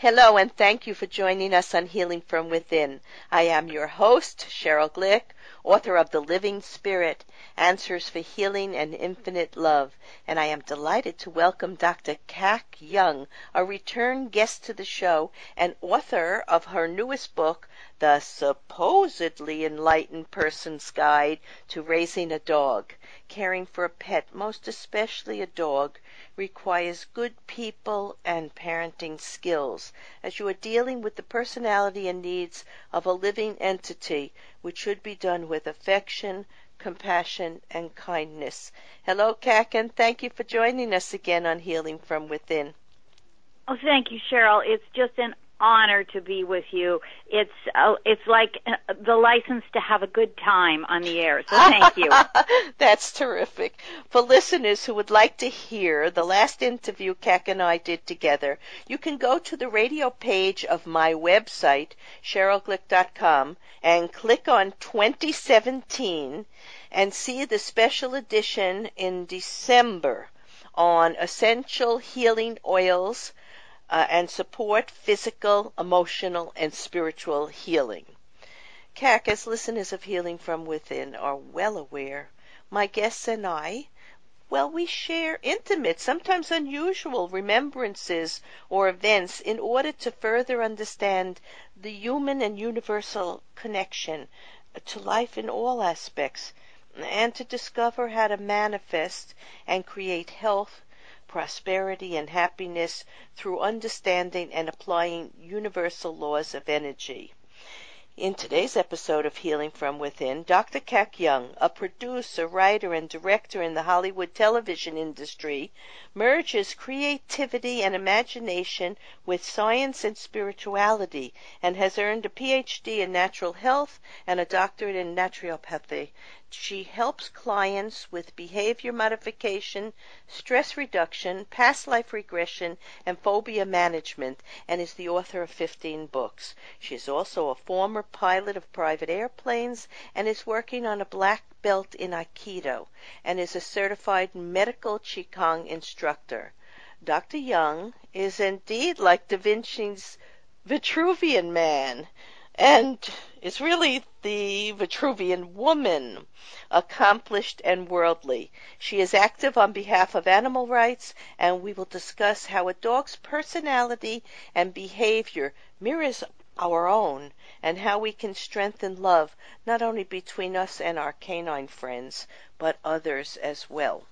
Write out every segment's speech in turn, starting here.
Hello, and thank you for joining us on Healing from Within. I am your host, Sheryl Glick, author of The Living Spirit Answers for Healing and Infinite Love, and I am delighted to welcome Dr. Cac Young, a return guest to the show and author of her newest book, The Supposedly Enlightened Person's Guide to Raising a Dog. Caring for a pet, most especially a dog, requires good people and parenting skills, as you are dealing with the personality and needs of a living entity, which should be done with affection, compassion, and kindness. Hello, Cac, and thank you for joining us again on Healing from Within. Oh, thank you, Sheryl. It's just an honor to be with you. It's uh, it's like uh, the license to have a good time on the air. So thank you. That's terrific. For listeners who would like to hear the last interview Cac and I did together, you can go to the radio page of my website, SherylGlick.com, and click on 2017 and see the special edition in December on essential healing oils uh, and support physical, emotional, and spiritual healing. Cac, as listeners of Healing from Within are well aware, my guests and I, well, we share intimate, sometimes unusual remembrances or events in order to further understand the human and universal connection to life in all aspects and to discover how to manifest and create health, prosperity, and happiness through understanding and applying universal laws of energy. In today's episode of Healing from Within, Dr. Cac Young, a producer, writer, and director in the Hollywood television industry, merges creativity and imagination with science and spirituality and has earned a PhD in natural health and a doctorate in naturopathy she helps clients with behavior modification, stress reduction, past life regression, and phobia management, and is the author of 15 books. She is also a former pilot of private airplanes and is working on a black belt in Aikido and is a certified medical Qigong instructor. Dr. Young is indeed like Da Vinci's Vitruvian Man and is really the Vitruvian woman, accomplished and worldly. She is active on behalf of animal rights, and we will discuss how a dog's personality and behavior mirrors our own, and how we can strengthen love not only between us and our canine friends, but others as well.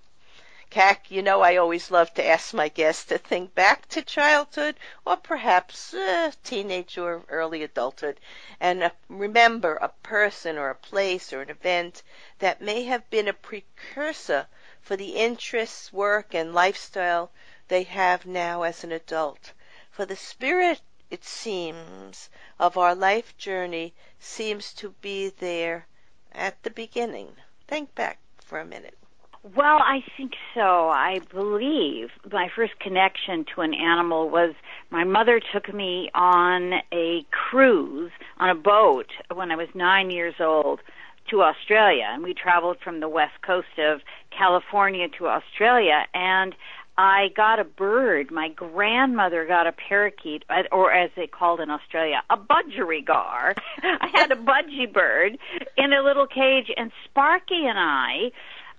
Cac, you know I always love to ask my guests to think back to childhood or perhaps uh, teenage or early adulthood and uh, remember a person or a place or an event that may have been a precursor for the interests, work, and lifestyle they have now as an adult. For the spirit, it seems, of our life journey seems to be there at the beginning. Think back for a minute. Well, I think so. I believe my first connection to an animal was my mother took me on a cruise on a boat when I was nine years old to Australia, and we traveled from the west coast of California to Australia, and I got a bird. My grandmother got a parakeet, or as they called in Australia, a budgerigar. I had a budgie bird in a little cage, and Sparky and I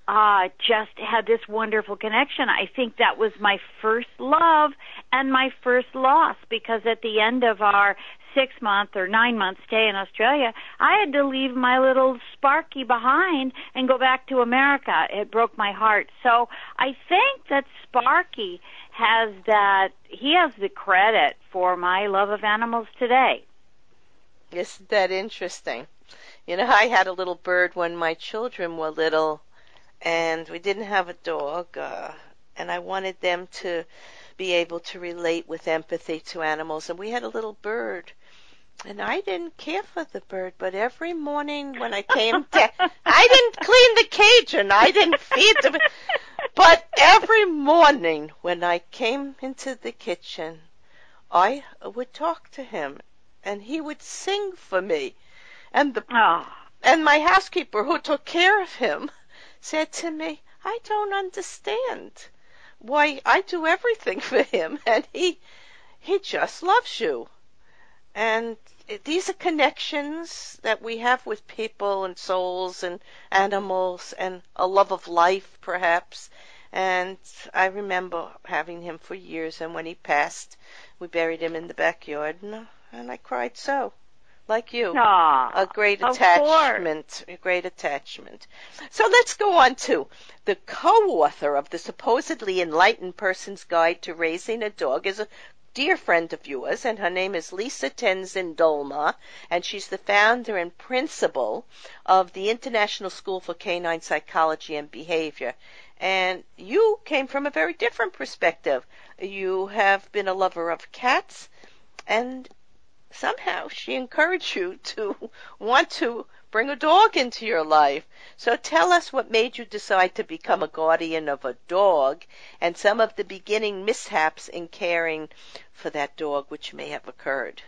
uh, just had this wonderful connection. I think that was my first love and my first loss because at the end of our six month or nine month stay in Australia, I had to leave my little Sparky behind and go back to America. It broke my heart. So I think that Sparky has that, he has the credit for my love of animals today. Isn't that interesting? You know, I had a little bird when my children were little and we didn't have a dog, uh, and I wanted them to be able to relate with empathy to animals. And we had a little bird, and I didn't care for the bird, but every morning when I came to, I didn't clean the cage and I didn't feed the, but every morning when I came into the kitchen, I would talk to him, and he would sing for me, and the. Oh. And my housekeeper, who took care of him, said to me, I don't understand why I do everything for him and he he just loves you. And these are connections that we have with people and souls and animals and a love of life, perhaps. And I remember having him for years, and when he passed, we buried him in the backyard, and, and I cried so like you. Aww, a great attachment. A great attachment. So let's go on to the co-author of the supposedly enlightened person's guide to raising a dog is a dear friend of yours, and her name is Lisa Tenzin Dolma, and she's the founder and principal of the International School for Canine Psychology and Behavior. And you came from a very different perspective. You have been a lover of cats, and somehow she encouraged you to want to bring a dog into your life. So tell us what made you decide to become a guardian of a dog and some of the beginning mishaps in caring for that dog which may have occurred.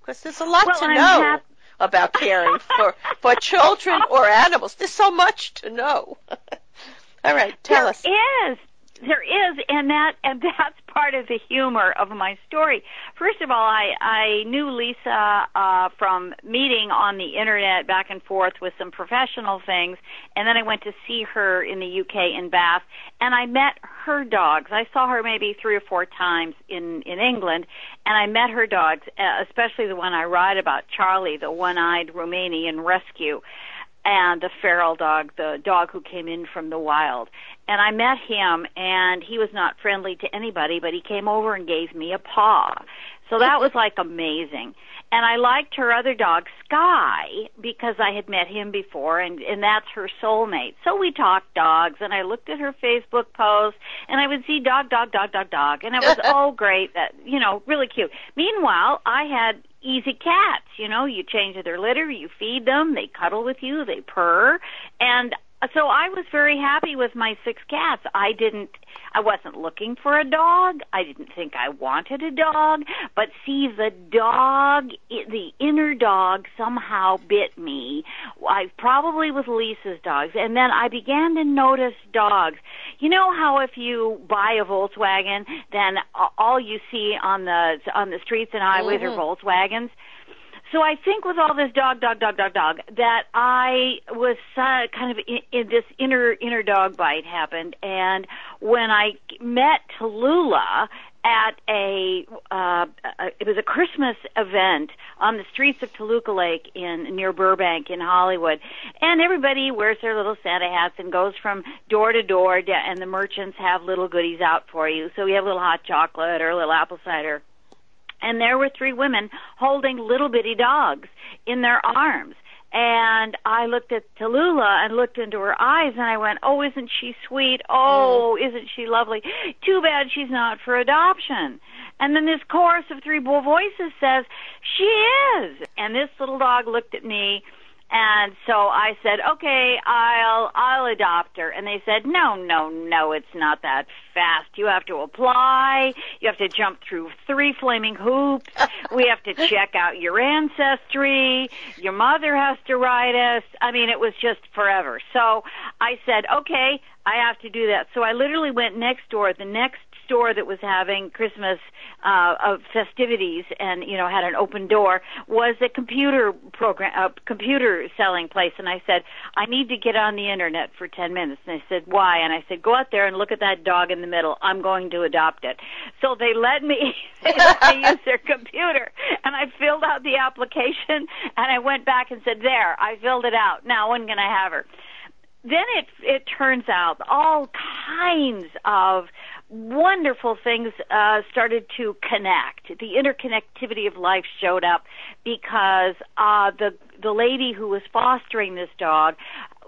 Because there's a lot well, to I'm know hap- about caring for, for children or animals. There's so much to know. All right, tell there us. There is. There is, and that and that's part of the humor of my story. First of all, I I knew Lisa uh, from meeting on the internet back and forth with some professional things, and then I went to see her in the UK in Bath, and I met her dogs. I saw her maybe three or four times in in England, and I met her dogs, uh, especially the one I write about, Charlie, the one-eyed Romanian rescue and the feral dog, the dog who came in from the wild. And I met him, and he was not friendly to anybody, but he came over and gave me a paw. So that was like amazing. And I liked her other dog, Sky, because I had met him before, and and that's her soulmate. So we talked dogs, and I looked at her Facebook post, and I would see dog, dog, dog, dog, dog, and it was oh great, that you know, really cute. Meanwhile, I had easy cats. You know, you change their litter, you feed them, they cuddle with you, they purr, and so I was very happy with my six cats. I didn't I wasn't looking for a dog. I didn't think I wanted a dog, but see the dog, the inner dog somehow bit me. I probably with Lisa's dogs, and then I began to notice dogs. You know how if you buy a Volkswagen, then all you see on the on the streets and highways mm-hmm. are Volkswagens? So I think with all this dog, dog, dog, dog, dog, that I was uh, kind of in, in this inner inner dog bite happened, and when I met Tallulah at a, uh, it was a Christmas event on the streets of Toluca Lake in near Burbank in Hollywood, and everybody wears their little Santa hats and goes from door to door, and the merchants have little goodies out for you. So we have a little hot chocolate or a little apple cider and there were three women holding little bitty dogs in their arms. And I looked at Tallulah and looked into her eyes and I went, Oh, isn't she sweet? Oh, mm. isn't she lovely? Too bad she's not for adoption. And then this chorus of three voices says, She is. And this little dog looked at me and so I said, "Okay, I'll I'll adopt her." And they said, "No, no, no, it's not that fast. You have to apply. You have to jump through three flaming hoops. We have to check out your ancestry. Your mother has to write us. I mean, it was just forever." So I said, "Okay, I have to do that." So I literally went next door. The next store that was having Christmas uh, of festivities and you know had an open door was a computer program, a computer selling place. And I said, I need to get on the internet for ten minutes. And they said, Why? And I said, Go out there and look at that dog in the middle. I'm going to adopt it. So they let me, they let me use their computer, and I filled out the application, and I went back and said, There, I filled it out. Now when can I have her? then it it turns out all kinds of wonderful things uh, started to connect. The interconnectivity of life showed up because uh, the the lady who was fostering this dog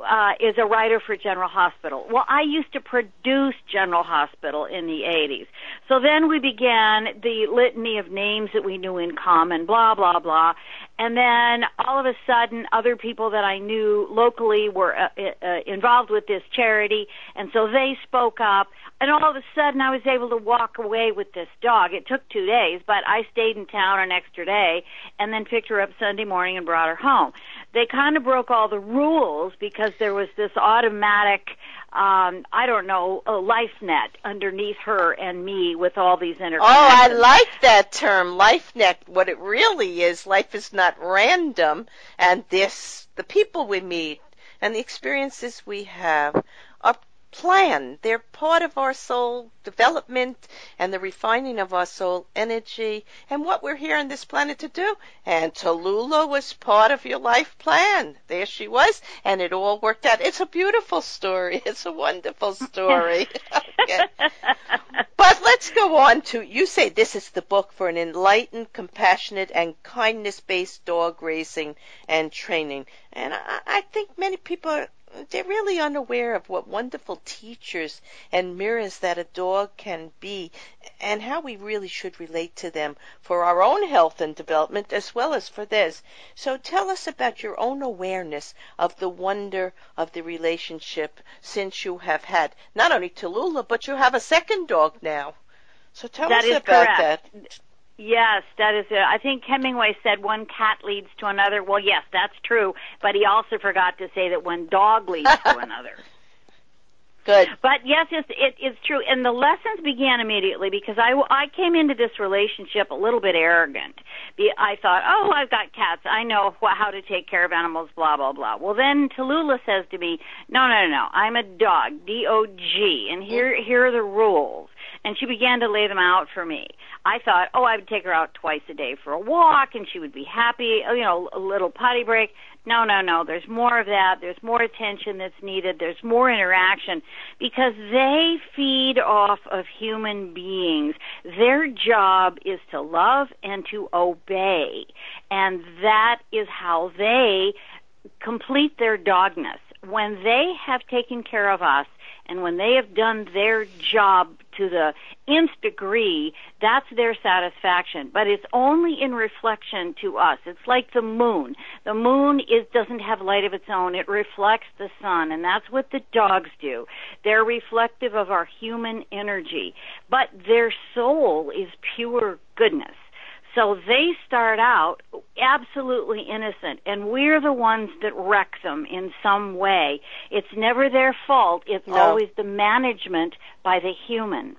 uh, is a writer for General Hospital. Well, I used to produce General Hospital in the 80s. So then we began the litany of names that we knew in common, blah, blah, blah. And then all of a sudden, other people that I knew locally were uh, uh, involved with this charity, and so they spoke up. And all of a sudden, I was able to walk away with this dog. It took two days, but I stayed in town an extra day, and then picked her up Sunday morning and brought her home. They kind of broke all the rules because there was this automatic um, I don't know, a life net underneath her and me with all these interconnections. Oh, I like that term, life net. What it really is, life is not random, and this, the people we meet and the experiences we have are plan. They're part of our soul development and the refining of our soul energy and what we're here on this planet to do. And Tallulah was part of your life plan. There she was, and it all worked out. It's a beautiful story. It's a wonderful story. okay. But let's go on to you say this is the book for an enlightened, compassionate, and kindness based dog raising and training. And I, I think many people are they're really unaware of what wonderful teachers and mirrors that a dog can be and how we really should relate to them for our own health and development as well as for theirs. So tell us about your own awareness of the wonder of the relationship since you have had not only Tallulah, but you have a second dog now. So tell that us about correct. that. Yes, that is it. I think Hemingway said one cat leads to another. Well, yes, that's true, but he also forgot to say that one dog leads to another. Good. But yes, it's, it, it's true. And the lessons began immediately because I, I came into this relationship a little bit arrogant. I thought, oh, I've got cats. I know how to take care of animals, blah, blah, blah. Well, then Tallulah says to me, no, no, no, no. I'm a dog, D-O-G, and here, here are the rules. And she began to lay them out for me. I thought, oh, I would take her out twice a day for a walk and she would be happy, oh, you know, a little potty break. No, no, no. There's more of that. There's more attention that's needed. There's more interaction because they feed off of human beings. Their job is to love and to obey. And that is how they complete their dogness. When they have taken care of us, and when they have done their job to the nth degree, that's their satisfaction. But it's only in reflection to us. It's like the moon. The moon is doesn't have light of its own. It reflects the sun, and that's what the dogs do. They're reflective of our human energy, but their soul is pure goodness. So they start out absolutely innocent, and we're the ones that wreck them in some way. It's never their fault. It's no. always the management by the human.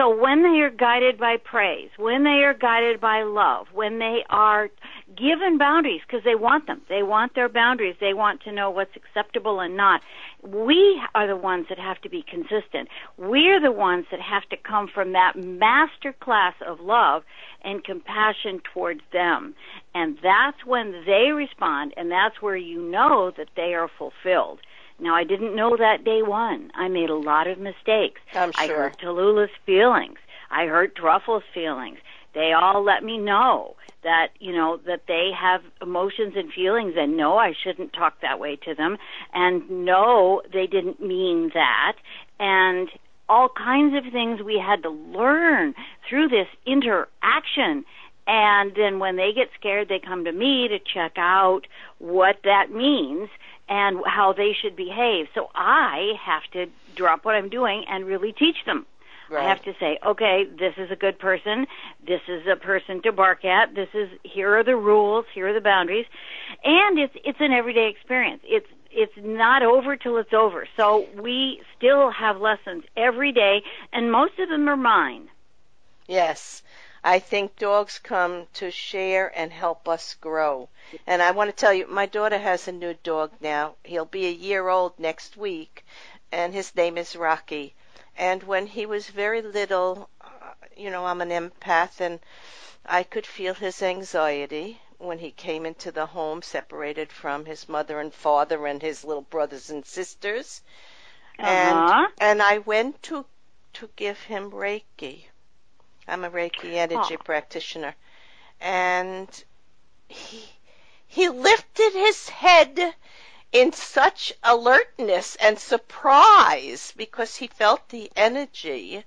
So when they are guided by praise, when they are guided by love, when they are given boundaries because they want them, they want their boundaries, they want to know what's acceptable and not. We are the ones that have to be consistent. We're the ones that have to come from that master class of love and compassion towards them. And that's when they respond, and that's where you know that they are fulfilled. Now, I didn't know that day one. I made a lot of mistakes. I'm sure. I hurt Tallulah's feelings. I hurt Truffle's feelings. They all let me know that, you know, that they have emotions and feelings and no, I shouldn't talk that way to them. And no, they didn't mean that. And all kinds of things we had to learn through this interaction. And then when they get scared, they come to me to check out what that means and how they should behave. So I have to drop what I'm doing and really teach them. Right. I have to say, okay, this is a good person. This is a person to bark at. This is here are the rules. Here are the boundaries, and it's it's an everyday experience. It's it's not over till it's over. So we still have lessons every day, and most of them are mine. Yes. I think dogs come to share and help us grow. And I want to tell you, my daughter has a new dog now. He'll be a year old next week, and his name is Rocky. And when he was very little, uh, you know, I'm an empath, and I could feel his anxiety when he came into the home separated from his mother and father and his little brothers and sisters. Uh-huh. And and I went to to give him Reiki I'm a Reiki energy oh. practitioner. And he, he lifted his head in such alertness and surprise because he felt the energy.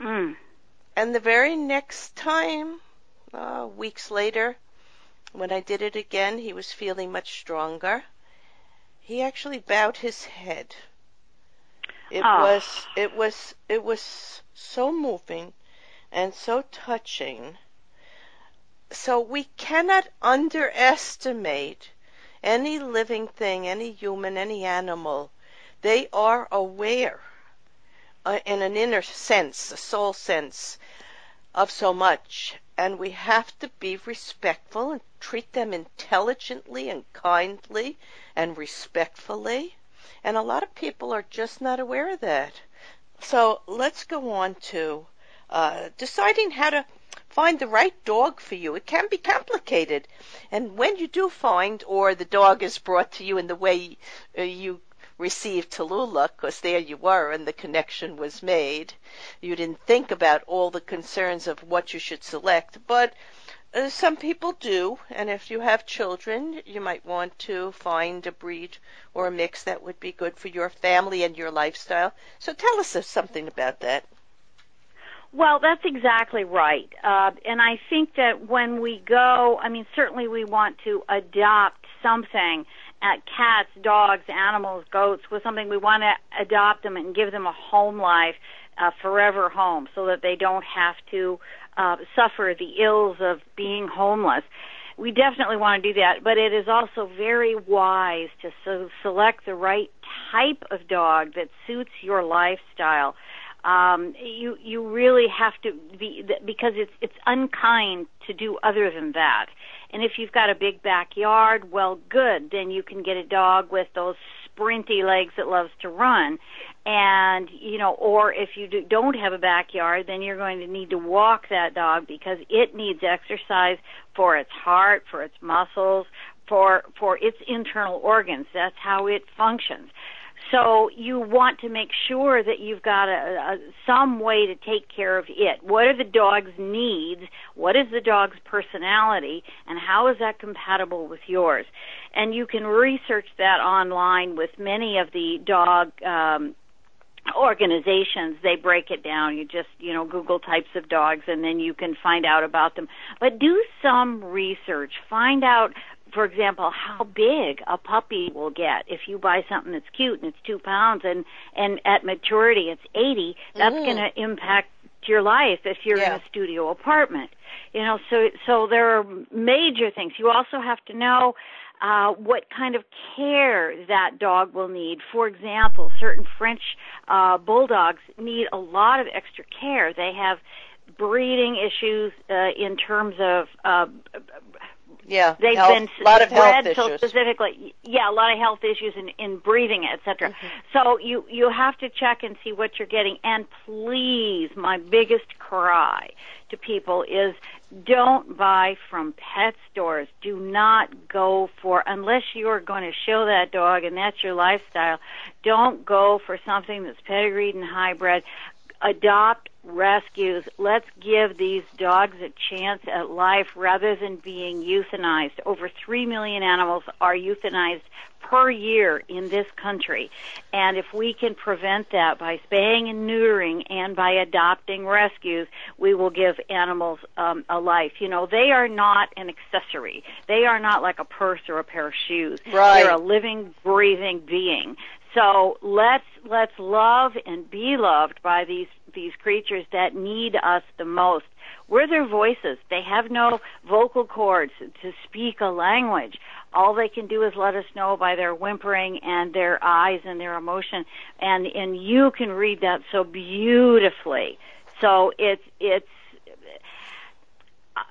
Mm. And the very next time, uh, weeks later, when I did it again, he was feeling much stronger. He actually bowed his head. It oh. was it was it was so moving and so touching. So we cannot underestimate any living thing, any human, any animal They are aware uh, in an inner sense, a soul sense of so much, and we have to be respectful and treat them intelligently and kindly and respectfully. And a lot of people are just not aware of that. So let's go on to uh, deciding how to find the right dog for you. It can be complicated. And when you do find, or the dog is brought to you in the way uh, you received Tallulah, because there you were and the connection was made, you didn't think about all the concerns of what you should select, but uh, some people do, and if you have children, you might want to find a breed or a mix that would be good for your family and your lifestyle. So tell us something about that. Well, that's exactly right. Uh, and I think that when we go, I mean, certainly we want to adopt something at cats, dogs, animals, goats, with something we want to adopt them and give them a home life, a forever home, so that they don't have to uh, suffer the ills of being homeless. We definitely want to do that, but it is also very wise to so select the right type of dog that suits your lifestyle. Um, you you really have to be because it's it's unkind to do other than that. And if you've got a big backyard, well, good. Then you can get a dog with those sprinty legs that loves to run and you know or if you do, don't have a backyard then you're going to need to walk that dog because it needs exercise for its heart for its muscles for for its internal organs that's how it functions so you want to make sure that you've got a, a some way to take care of it. What are the dog's needs? What is the dog's personality? And how is that compatible with yours? And you can research that online with many of the dog um, organizations they break it down you just you know google types of dogs and then you can find out about them but do some research find out for example, how big a puppy will get. If you buy something that's cute and it's two pounds and and at maturity it's eighty, that's mm-hmm. going to impact your life if you're yeah. in a studio apartment. You know, so so there are major things. You also have to know uh, what kind of care that dog will need. For example, certain French uh, bulldogs need a lot of extra care. They have breeding issues uh, in terms of uh, yeah, they've health, been a lot of bred health issues. specifically. Yeah, a lot of health issues in in breathing, etc. Mm-hmm. So you you have to check and see what you're getting. And please, my biggest cry to people is don't buy from pet stores. Do not go for unless you are going to show that dog and that's your lifestyle. Don't go for something that's pedigreed and hybrid adopt rescues. Let's give these dogs a chance at life rather than being euthanized. Over 3 million animals are euthanized per year in this country. And if we can prevent that by spaying and neutering and by adopting rescues, we will give animals um, a life. You know, they are not an accessory. They are not like a purse or a pair of shoes. Right. They're a living, breathing being. So let's let's love and be loved by these these creatures that need us the most. We're their voices. They have no vocal cords to speak a language. All they can do is let us know by their whimpering and their eyes and their emotion. And and you can read that so beautifully. So it's it's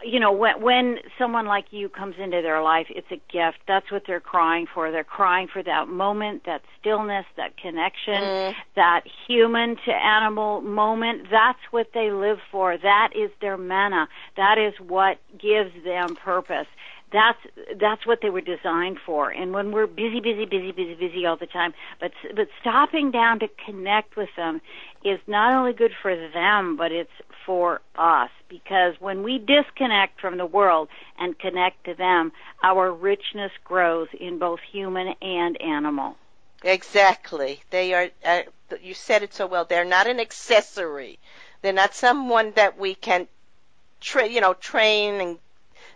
you know when when someone like you comes into their life it's a gift. That's what they're crying for. They're crying for that moment that stillness that connection mm. that human to animal moment. That's what they live for. That is their mana that is what gives them purpose that's that's what they were designed for and when we're busy busy busy busy busy all the time but but stopping down to connect with them is not only good for them but it's for us because when we disconnect from the world and connect to them, our richness grows in both human and animal. Exactly. They are, uh, you said it so well, they're not an accessory. They're not someone that we can, tra- you know, train and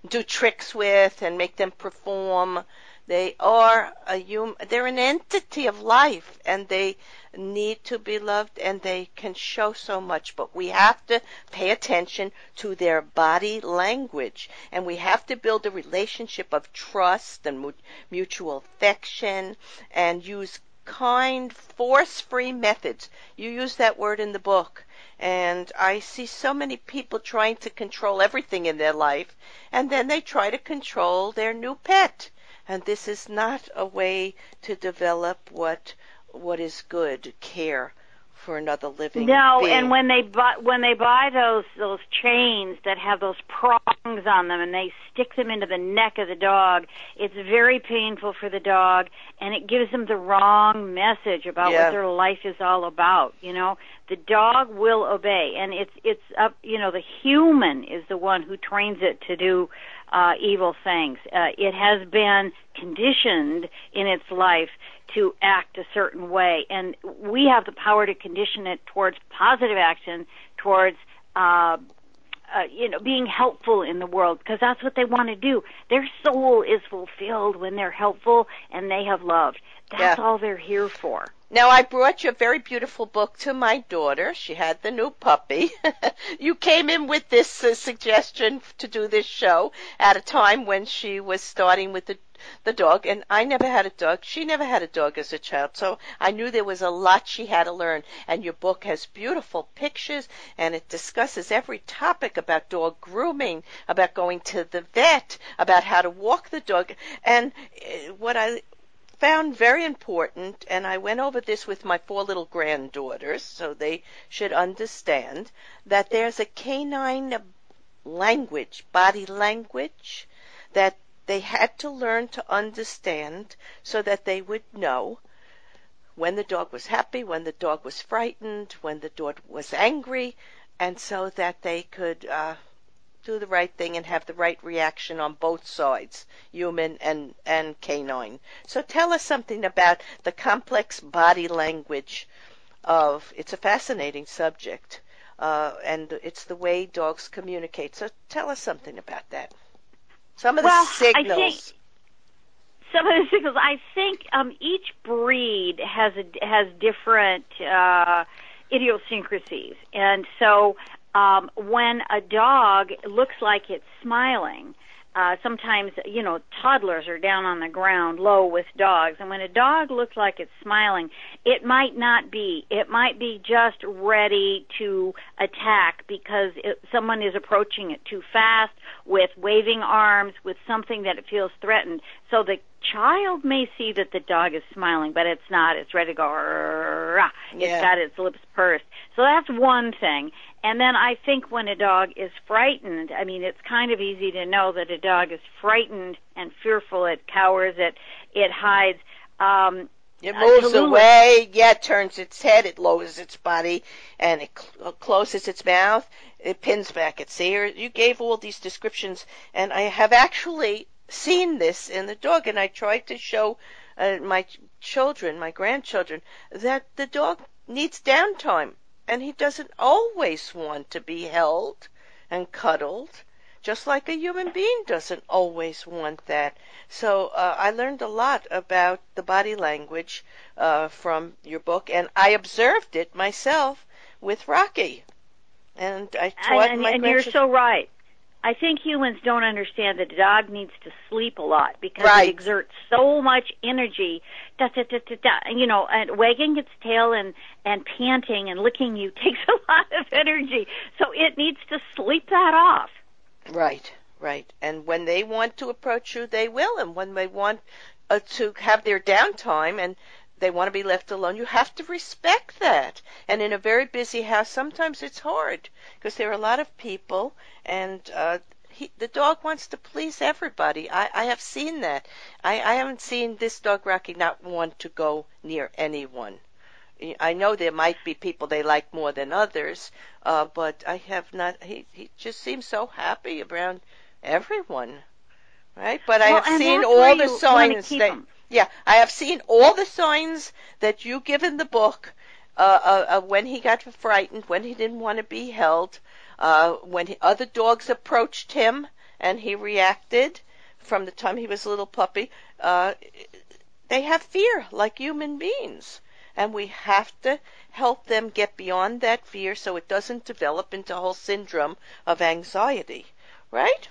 do tricks with and make them perform. They are a hum- they're an entity of life and they need to be loved and they can show so much, but we have to pay attention to their body language and we have to build a relationship of trust and mutual affection and use kind, force-free methods. You use that word in the book. And I see so many people trying to control everything in their life, and then they try to control their new pet. And this is not a way to develop what what is good care for another living. No, being. and when they buy when they buy those those chains that have those prongs on them and they stick them into the neck of the dog, it's very painful for the dog and it gives them the wrong message about yeah. what their life is all about, you know. The dog will obey and it's it's up, you know, the human is the one who trains it to do uh evil things. Uh it has been conditioned in its life to act a certain way. And we have the power to condition it towards positive action, towards, uh, uh, you know, being helpful in the world because that's what they want to do. Their soul is fulfilled when they're helpful and they have loved. That's yeah. all they're here for. Now I brought you a very beautiful book to my daughter. She had the new puppy. you came in with this uh, suggestion to do this show at a time when she was starting with the the dog and I never had a dog. She never had a dog as a child. So I knew there was a lot she had to learn and your book has beautiful pictures and it discusses every topic about dog grooming, about going to the vet, about how to walk the dog and uh, what I found very important, and I went over this with my four little granddaughters, so they should understand that there's a canine language, body language, that they had to learn to understand so that they would know when the dog was happy, when the dog was frightened, when the dog was angry, and so that they could uh, do the right thing and have the right reaction on both sides, human and, and canine. So tell us something about the complex body language of, it's a fascinating subject, uh, and it's the way dogs communicate. So tell us something about that. Some of well, the signals. Some of the signals. I think um, each breed has a, has different uh, idiosyncrasies, and so um, when a dog looks like it's smiling, uh, sometimes, you know, toddlers are down on the ground low with dogs. And when a dog looks like it's smiling, it might not be. It might be just ready to attack because it, someone is approaching it too fast with waving arms, with something that it feels threatened. So the child may see that the dog is smiling, but it's not. It's ready to go. Rah. Yeah. It's got its lips pursed. So that's one thing. And then I think when a dog is frightened, I mean, it's kind of easy to know that a dog is frightened and fearful. It cowers. It it hides. Um, it moves uh, away. Yeah, it turns its head. It lowers its body, and it cl- closes its mouth. It pins back its ear. You gave all these descriptions, and I have actually seen this in the dog, and I tried to show uh, my children, my grandchildren, that the dog needs downtime and he doesn't always want to be held and cuddled, just like a human being doesn't always want that. So uh, I learned a lot about the body language uh, from your book, and I observed it myself with Rocky. And I taught and, my and you're so right. I think humans don't understand that a dog needs to sleep a lot because right. it exerts so much energy. Da, da, da, da, da, you know, and wagging its tail and and panting and licking you takes a lot of energy. So it needs to sleep that off. Right, right. And when they want to approach you, they will. And when they want uh, to have their downtime and they want to be left alone, you have to respect that. And in a very busy house, sometimes it's hard because there are a lot of people, and uh, he, the dog wants to please everybody. I, I have seen that. I, I haven't seen this dog Rocky not want to go near anyone. I know there might be people they like more than others, uh, but I have not. He he just seems so happy around everyone, right? But well, I have seen all the signs that. Yeah, I have seen all the signs that you give in the book uh, uh, uh, when he got frightened, when he didn't want to be held, uh, when he, other dogs approached him and he reacted from the time he was a little puppy. Uh, they have fear like human beings. And we have to help them get beyond that fear so it doesn't develop into a whole syndrome of anxiety. Right?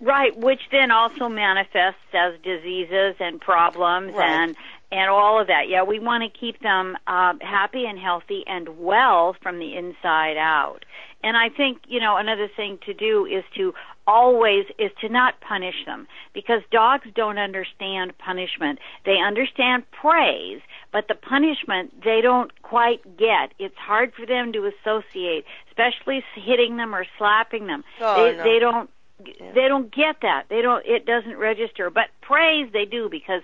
Right, which then also manifests as diseases and problems right. and and all of that. Yeah, we want to keep them uh, happy and healthy and well from the inside out. And I think, you know, another thing to do is to always is to not punish them because dogs don't understand punishment. They understand praise, but the punishment they don't quite get. It's hard for them to associate, especially hitting them or slapping them. Oh, they no. they don't Yeah. they don't get that. They don't it doesn't register. But praise they do because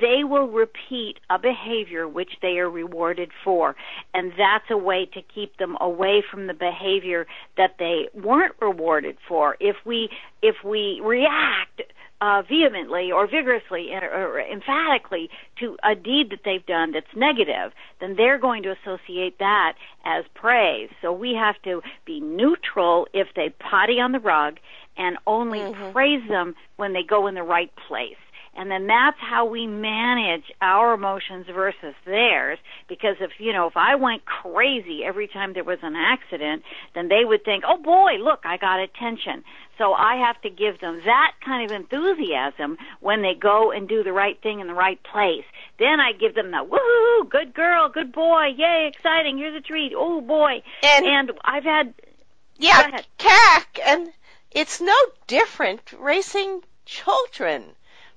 they will repeat a behavior which they are rewarded for. And that's a way to keep them away from the behavior that they weren't rewarded for. If we, if we react, uh, vehemently or vigorously or, emphatically to a deed that they've done that's negative, then they're going to associate that as praise. So we have to be neutral if they potty on the rug and only Mhm. praise them when they go in the right place. And then that's how we manage our emotions versus theirs. Because if, you know, if I went crazy every time there was an accident, then they would think, oh boy, look, I got attention. So I have to give them that kind of enthusiasm when they go and do the right thing in the right place. Then I give them the woohoo, good girl, good boy, yay, exciting, here's a treat, oh boy. And- and I've had, Yeah. CAC, and it's no different racing children.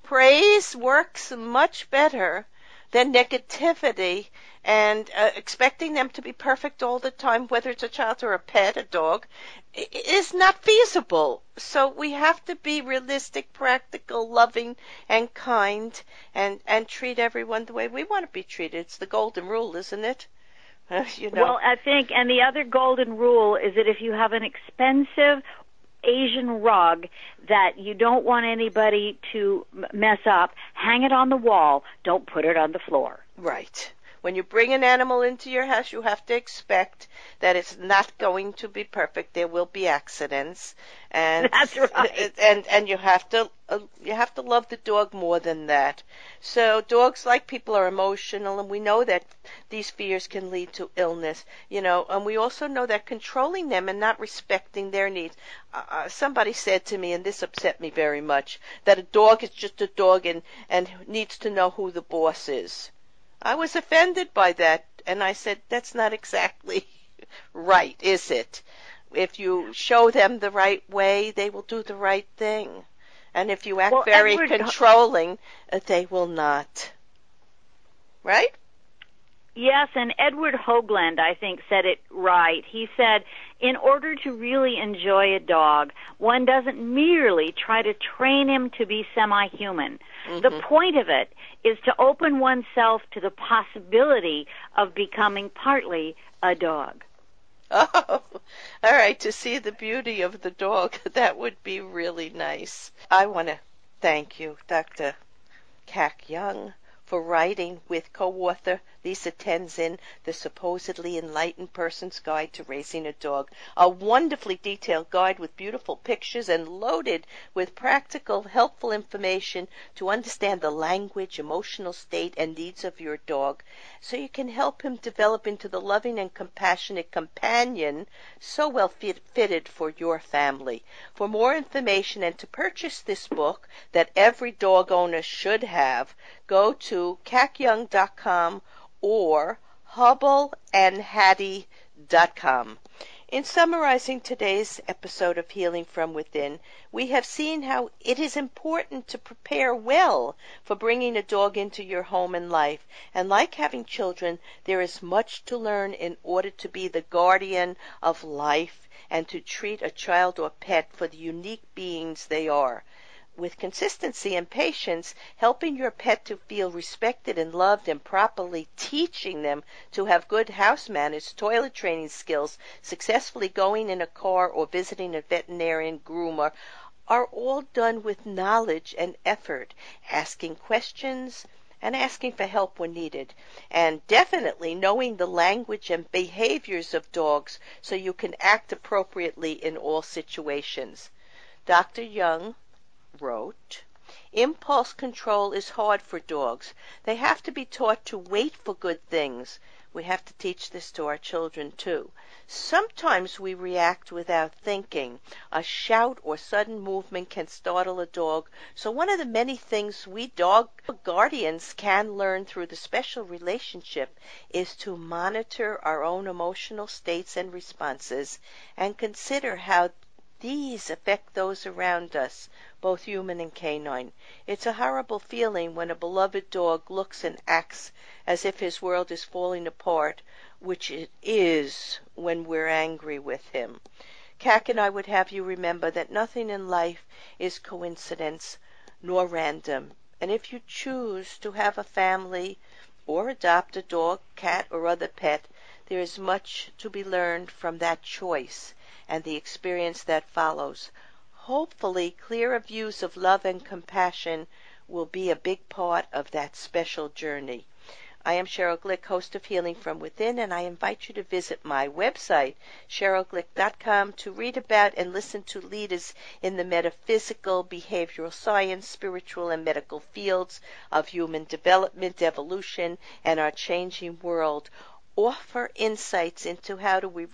Praise works much better than negativity and uh, expecting them to be perfect all the time, whether it's a child or a pet, a dog, is not feasible. So we have to be realistic, practical, loving, and kind, and and treat everyone the way we want to be treated. It's the golden rule, isn't it? you know. Well, I think, and the other golden rule is that if you have an expensive Asian rug that you don't want anybody to mess up, hang it on the wall. Don't put it on the floor. Right. When you bring an animal into your house, you have to expect that it's not going to be perfect. There will be accidents, and That's right. And and you have to uh, you have to love the dog more than that. So dogs, like people, are emotional, and we know that these fears can lead to illness. You know, and we also know that controlling them and not respecting their needs. Uh, uh, somebody said to me, and this upset me very much, that a dog is just a dog and and needs to know who the boss is. I was offended by that, and I said, that's not exactly right, is it? If you show them the right way, they will do the right thing. And if you act Well, very Edward- controlling, uh, they will not. Right? Yes, and Edward Hoagland, I think, said it right. He said, in order to really enjoy a dog, one doesn't merely try to train him to be semi-human. The mm-hmm. point of it is to open oneself to the possibility of becoming partly a dog. Oh, all right. To see the beauty of the dog, that would be really nice. I want to thank you, Dr. Cac Young, for writing with co-author Lisa Tenzin, The Supposedly Enlightened Person's Guide to Raising a Dog, a wonderfully detailed guide with beautiful pictures and loaded with practical, helpful information to understand the language, emotional state, and needs of your dog so you can help him develop into the loving and compassionate companion so well fit- fitted for your family. For more information and to purchase this book that every dog owner should have, go to cacyoung.com or hubbleandhattie.com. In summarizing today's episode of Healing from Within, we have seen how it is important to prepare well for bringing a dog into your home and life. And like having children, there is much to learn in order to be the guardian of life and to treat a child or pet for the unique beings they are with consistency and patience, helping your pet to feel respected and loved and properly teaching them to have good house manners, toilet training skills, successfully going in a car or visiting a veterinarian groomer are all done with knowledge and effort, asking questions and asking for help when needed, and definitely knowing the language and behaviors of dogs so you can act appropriately in all situations. Dr. Young wrote, Impulse control is hard for dogs. They have to be taught to wait for good things, We have to teach this to our children too. Sometimes we react without thinking. A shout or sudden movement can startle a dog, so one of the many things we dog guardians can learn through the special relationship is to monitor our own emotional states and responses and consider how these affect those around us, both human and canine. It's a horrible feeling when a beloved dog looks and acts as if his world is falling apart which it is when we're angry with him. Cac and I would have you remember that nothing in life is coincidence nor random, and if you choose to have a family or adopt a dog, cat, or other pet, there is much to be learned from that choice and the experience that follows. Hopefully, clearer views of love and compassion will be a big part of that special journey. I am Sheryl Glick, host of Healing from Within, and I invite you to visit my website, SherylGlick.com, to read about and listen to leaders in the metaphysical, behavioral science, spiritual, and medical fields of human development, evolution, and our changing world offer insights into how do we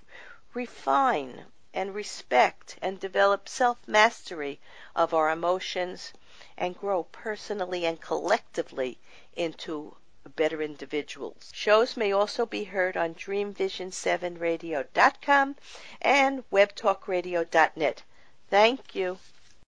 refine and respect and develop self mastery of our emotions and grow personally and collectively into better individuals. Shows may also be heard on dreamvision7radio.com and webtalkradio.net. Thank you.